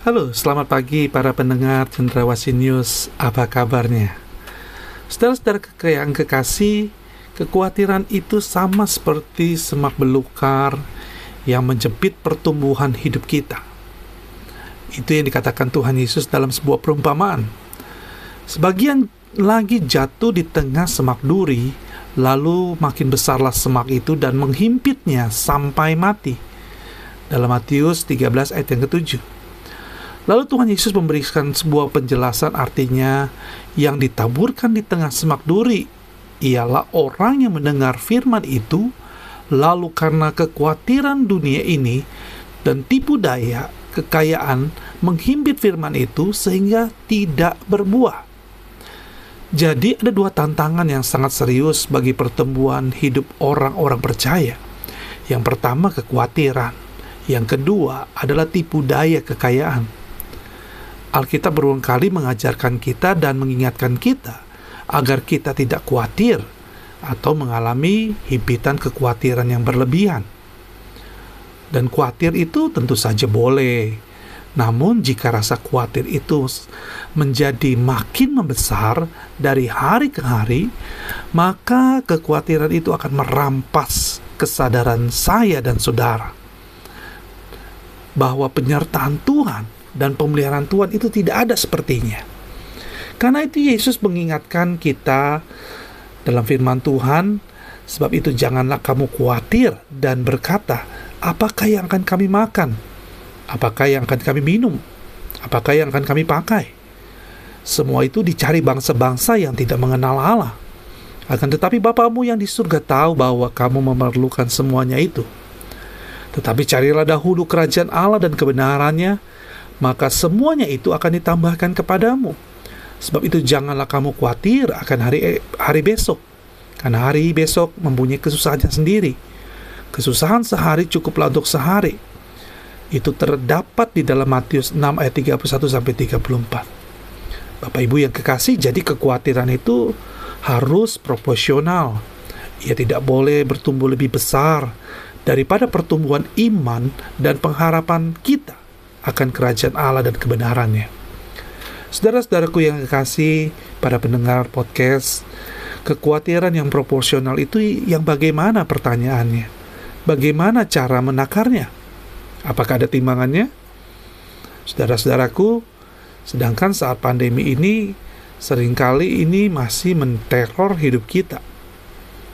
Halo, selamat pagi para pendengar Cendrawasih News. Apa kabarnya? Saudara-saudara yang kekasih, kekhawatiran itu sama seperti semak belukar yang menjepit pertumbuhan hidup kita. Itu yang dikatakan Tuhan Yesus dalam sebuah perumpamaan. Sebagian lagi jatuh di tengah semak duri, lalu makin besarlah semak itu dan menghimpitnya sampai mati. Dalam Matius 13 ayat yang ketujuh. Lalu Tuhan Yesus memberikan sebuah penjelasan artinya yang ditaburkan di tengah semak duri ialah orang yang mendengar firman itu lalu karena kekhawatiran dunia ini dan tipu daya kekayaan menghimpit firman itu sehingga tidak berbuah. Jadi ada dua tantangan yang sangat serius bagi pertumbuhan hidup orang-orang percaya. Yang pertama kekhawatiran, yang kedua adalah tipu daya kekayaan. Alkitab berulang kali mengajarkan kita dan mengingatkan kita agar kita tidak khawatir atau mengalami himpitan kekhawatiran yang berlebihan. Dan khawatir itu tentu saja boleh. Namun jika rasa khawatir itu menjadi makin membesar dari hari ke hari, maka kekhawatiran itu akan merampas kesadaran saya dan saudara bahwa penyertaan Tuhan dan pemeliharaan Tuhan itu tidak ada sepertinya. Karena itu Yesus mengingatkan kita dalam firman Tuhan, sebab itu janganlah kamu khawatir dan berkata, apakah yang akan kami makan? Apakah yang akan kami minum? Apakah yang akan kami pakai? Semua itu dicari bangsa-bangsa yang tidak mengenal Allah. Akan tetapi Bapamu yang di surga tahu bahwa kamu memerlukan semuanya itu. Tetapi carilah dahulu kerajaan Allah dan kebenarannya, maka semuanya itu akan ditambahkan kepadamu. Sebab itu janganlah kamu khawatir akan hari hari besok, karena hari besok mempunyai kesusahannya sendiri. Kesusahan sehari cukuplah untuk sehari. Itu terdapat di dalam Matius 6 ayat 31 sampai 34. Bapak Ibu yang kekasih, jadi kekhawatiran itu harus proporsional. Ia tidak boleh bertumbuh lebih besar daripada pertumbuhan iman dan pengharapan kita akan kerajaan Allah dan kebenarannya. Saudara-saudaraku yang kekasih, para pendengar podcast, kekhawatiran yang proporsional itu yang bagaimana pertanyaannya? Bagaimana cara menakarnya? Apakah ada timbangannya? Saudara-saudaraku, sedangkan saat pandemi ini sering kali ini masih menteror hidup kita.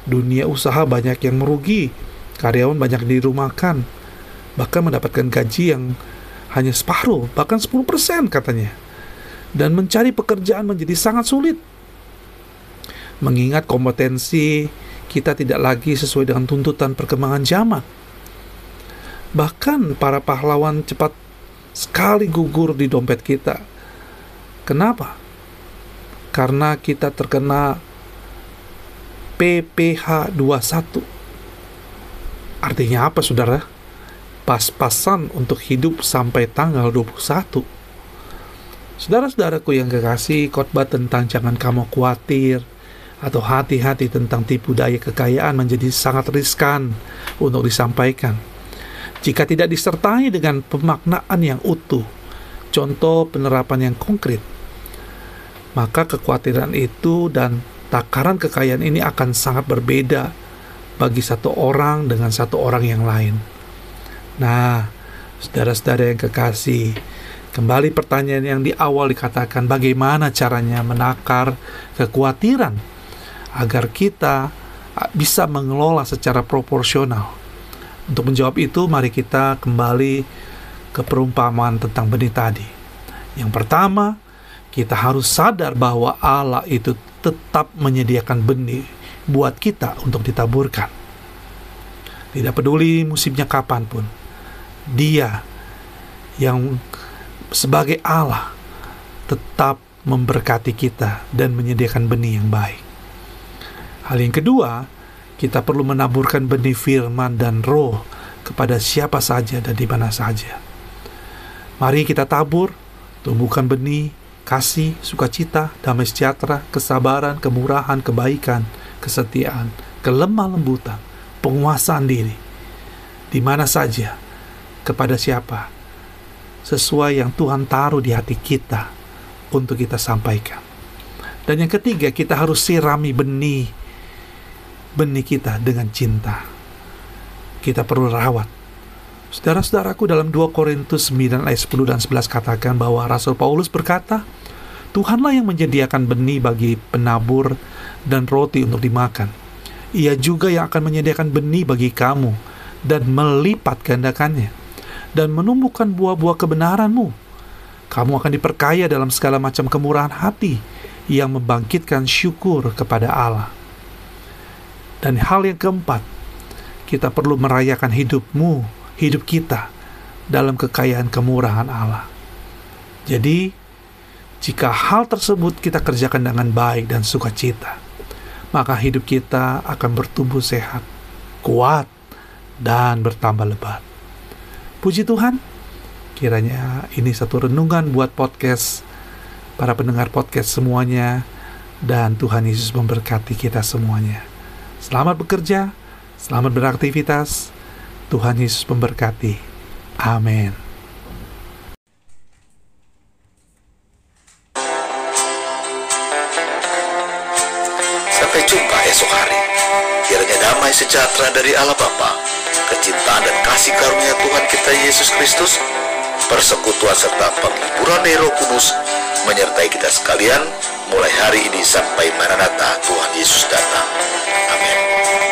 Dunia usaha banyak yang merugi, karyawan banyak dirumahkan, bahkan mendapatkan gaji yang hanya separuh, bahkan 10% katanya. Dan mencari pekerjaan menjadi sangat sulit. Mengingat kompetensi kita tidak lagi sesuai dengan tuntutan perkembangan zaman. Bahkan para pahlawan cepat sekali gugur di dompet kita. Kenapa? Karena kita terkena PPH 21. Artinya apa, saudara? Pas-pasan untuk hidup sampai tanggal 21. Saudara-saudaraku yang kekasih, khotbah tentang jangan kamu khawatir atau hati-hati tentang tipu daya kekayaan menjadi sangat riskan untuk disampaikan. Jika tidak disertai dengan pemaknaan yang utuh, contoh penerapan yang konkret, maka kekhawatiran itu dan takaran kekayaan ini akan sangat berbeda bagi satu orang dengan satu orang yang lain. Nah, saudara-saudara yang kekasih, kembali pertanyaan yang di awal dikatakan bagaimana caranya menakar kekhawatiran agar kita bisa mengelola secara proporsional. Untuk menjawab itu, mari kita kembali ke perumpamaan tentang benih tadi. Yang pertama, kita harus sadar bahwa Allah itu tetap menyediakan benih buat kita untuk ditaburkan. Tidak peduli musimnya kapan pun, dia yang sebagai Allah tetap memberkati kita dan menyediakan benih yang baik. Hal yang kedua, kita perlu menaburkan benih firman dan roh kepada siapa saja dan di mana saja. Mari kita tabur, tumbuhkan benih, kasih, sukacita, damai sejahtera, kesabaran, kemurahan, kebaikan, kesetiaan, kelemah lembutan, penguasaan diri. Di mana saja kepada siapa sesuai yang Tuhan taruh di hati kita untuk kita sampaikan. Dan yang ketiga, kita harus sirami benih benih kita dengan cinta. Kita perlu rawat. Saudara-saudaraku dalam 2 Korintus 9 ayat 10 dan 11 katakan bahwa Rasul Paulus berkata, Tuhanlah yang menyediakan benih bagi penabur dan roti untuk dimakan. Ia juga yang akan menyediakan benih bagi kamu dan melipat gandakannya dan menumbuhkan buah-buah kebenaranmu. Kamu akan diperkaya dalam segala macam kemurahan hati yang membangkitkan syukur kepada Allah. Dan hal yang keempat, kita perlu merayakan hidupmu, hidup kita dalam kekayaan kemurahan Allah. Jadi, jika hal tersebut kita kerjakan dengan baik dan sukacita, maka hidup kita akan bertumbuh sehat, kuat, dan bertambah lebat. Puji Tuhan, kiranya ini satu renungan buat podcast para pendengar podcast semuanya dan Tuhan Yesus memberkati kita semuanya. Selamat bekerja, selamat beraktivitas. Tuhan Yesus memberkati. Amin. Sampai jumpa esok hari. Kiranya damai sejahtera dari Allah Bapa, kecintaan dan kasih karunia Tuhan kita Yesus Kristus, persekutuan serta penghiburan Roh Kudus menyertai kita sekalian mulai hari ini sampai Maranatha Tuhan Yesus datang. Amin.